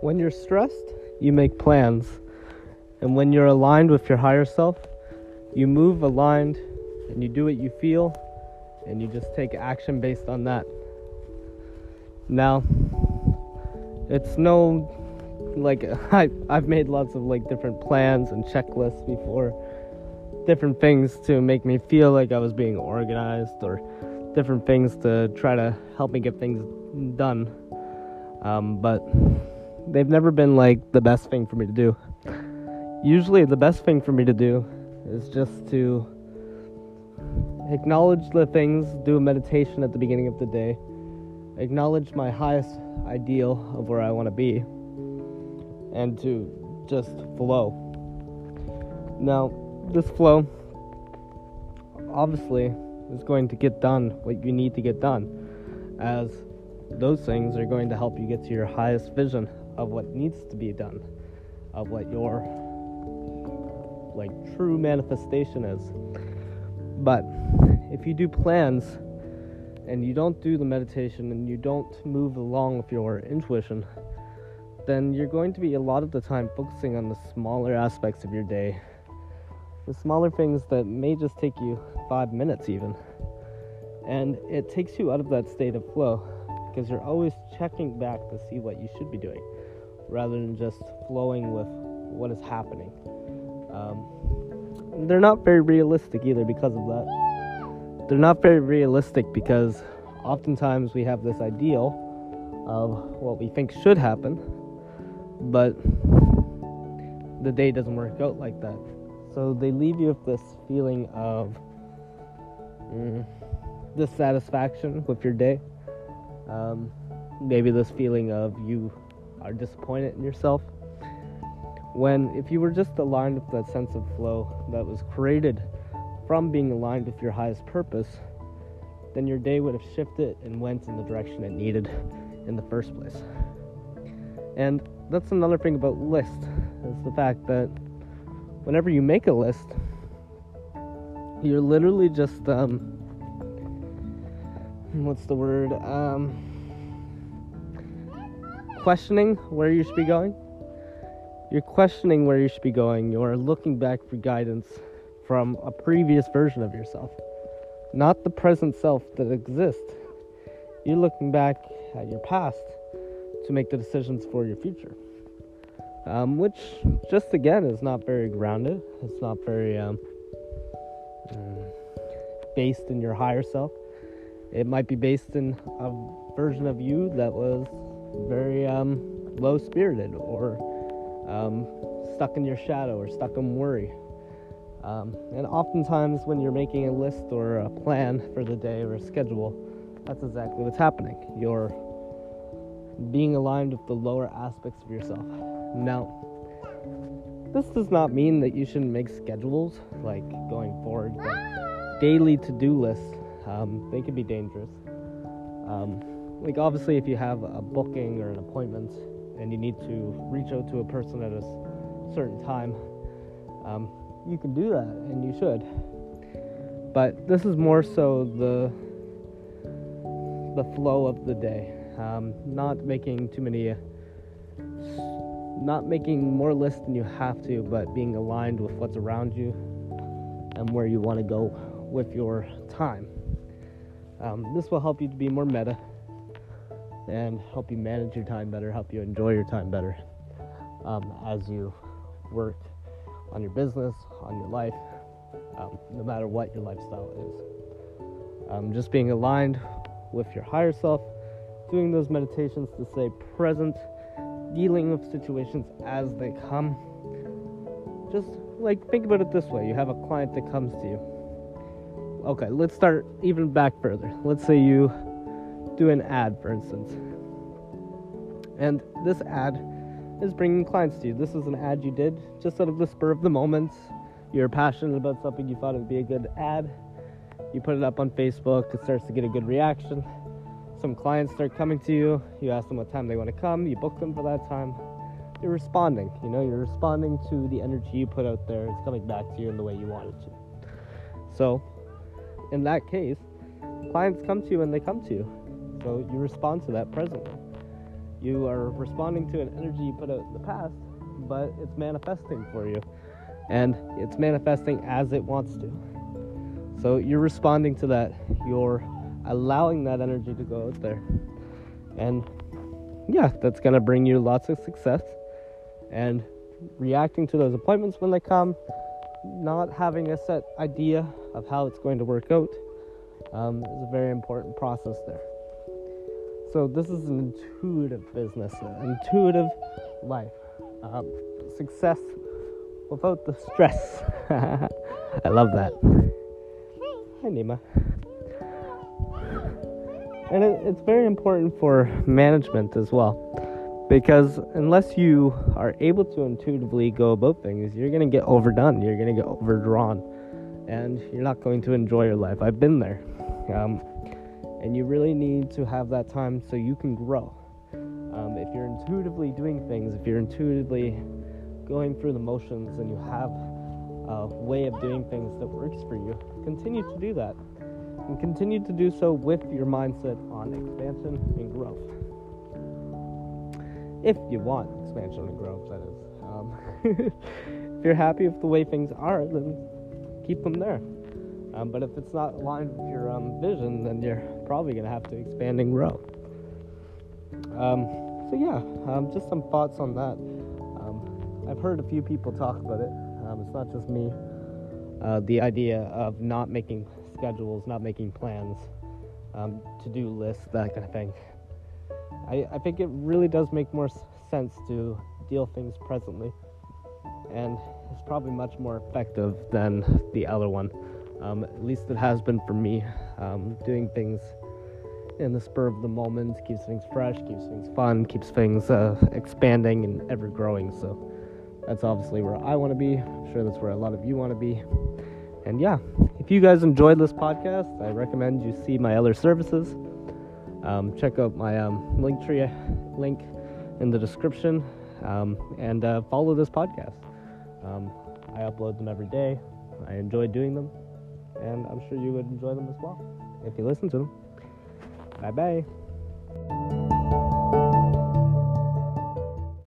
When you're stressed, you make plans. And when you're aligned with your higher self, you move aligned and you do what you feel and you just take action based on that. Now, it's no like I I've made lots of like different plans and checklists before different things to make me feel like I was being organized or different things to try to help me get things done. Um, but they've never been like the best thing for me to do. Usually, the best thing for me to do is just to acknowledge the things, do a meditation at the beginning of the day, acknowledge my highest ideal of where I want to be, and to just flow. Now, this flow obviously is going to get done what you need to get done, as those things are going to help you get to your highest vision of what needs to be done, of what your like true manifestation is. But if you do plans and you don't do the meditation and you don't move along with your intuition, then you're going to be a lot of the time focusing on the smaller aspects of your day. The smaller things that may just take you five minutes, even. And it takes you out of that state of flow because you're always checking back to see what you should be doing rather than just flowing with what is happening. Um, they're not very realistic either because of that. They're not very realistic because oftentimes we have this ideal of what we think should happen, but the day doesn't work out like that. So they leave you with this feeling of mm, dissatisfaction with your day. Um, maybe this feeling of you are disappointed in yourself. When, if you were just aligned with that sense of flow that was created from being aligned with your highest purpose, then your day would have shifted and went in the direction it needed in the first place. And that's another thing about list is the fact that whenever you make a list, you're literally just um, what's the word um, questioning where you should be going. You're questioning where you should be going. You're looking back for guidance from a previous version of yourself, not the present self that exists. You're looking back at your past to make the decisions for your future. Um, which, just again, is not very grounded. It's not very um, mm, based in your higher self. It might be based in a version of you that was very um, low spirited or um, stuck in your shadow or stuck in worry. Um, and oftentimes, when you're making a list or a plan for the day or a schedule, that's exactly what's happening. You're being aligned with the lower aspects of yourself. Now, this does not mean that you shouldn't make schedules like going forward, daily to do lists, um, they can be dangerous. Um, like, obviously, if you have a booking or an appointment and you need to reach out to a person at a certain time, um, you can do that and you should. But this is more so the the flow of the day, um, not making too many, not making more lists than you have to, but being aligned with what's around you and where you want to go with your time. Um, this will help you to be more meta and help you manage your time better, help you enjoy your time better um, as you work on your business, on your life, um, no matter what your lifestyle is. Um, just being aligned with your higher self, doing those meditations to stay present, dealing with situations as they come. Just like think about it this way you have a client that comes to you. Okay, let's start even back further. Let's say you do an ad, for instance. And this ad is bringing clients to you. This is an ad you did just out of the spur of the moment. You're passionate about something, you thought it would be a good ad. You put it up on Facebook, it starts to get a good reaction. Some clients start coming to you, you ask them what time they want to come, you book them for that time. You're responding, you know, you're responding to the energy you put out there, it's coming back to you in the way you want it to. So, in that case, clients come to you and they come to you. So you respond to that presently. You are responding to an energy you put out in the past, but it's manifesting for you. And it's manifesting as it wants to. So you're responding to that. You're allowing that energy to go out there. And yeah, that's going to bring you lots of success. And reacting to those appointments when they come, not having a set idea of how it's going to work out um, is a very important process there. So, this is an intuitive business, an intuitive life. Um, success without the stress. I love that. Hi, Nima. And it, it's very important for management as well because unless you are able to intuitively go about things, you're going to get overdone, you're going to get overdrawn, and you're not going to enjoy your life. I've been there. Um, and you really need to have that time so you can grow. Um, if you're intuitively doing things, if you're intuitively going through the motions and you have a way of doing things that works for you, continue to do that. And continue to do so with your mindset on expansion and growth if you want expansion and growth, that is. Um, if you're happy with the way things are, then keep them there. Um, but if it's not aligned with your um, vision, then you're probably going to have to expand and grow. Um, so, yeah, um, just some thoughts on that. Um, I've heard a few people talk about it. it's not just me. Uh, the idea of not making schedules, not making plans, to do lists, that kind of thing. I, I think it really does make more sense to deal things presently, and it's probably much more effective than the other one. Um, at least it has been for me. Um, doing things in the spur of the moment keeps things fresh, keeps things fun, keeps things uh, expanding and ever growing. So that's obviously where I want to be. I'm sure that's where a lot of you want to be. And yeah, if you guys enjoyed this podcast, I recommend you see my other services. Um, check out my um, Linktree link in the description um, and uh, follow this podcast. Um, I upload them every day. I enjoy doing them, and I'm sure you would enjoy them as well if you listen to them. Bye bye.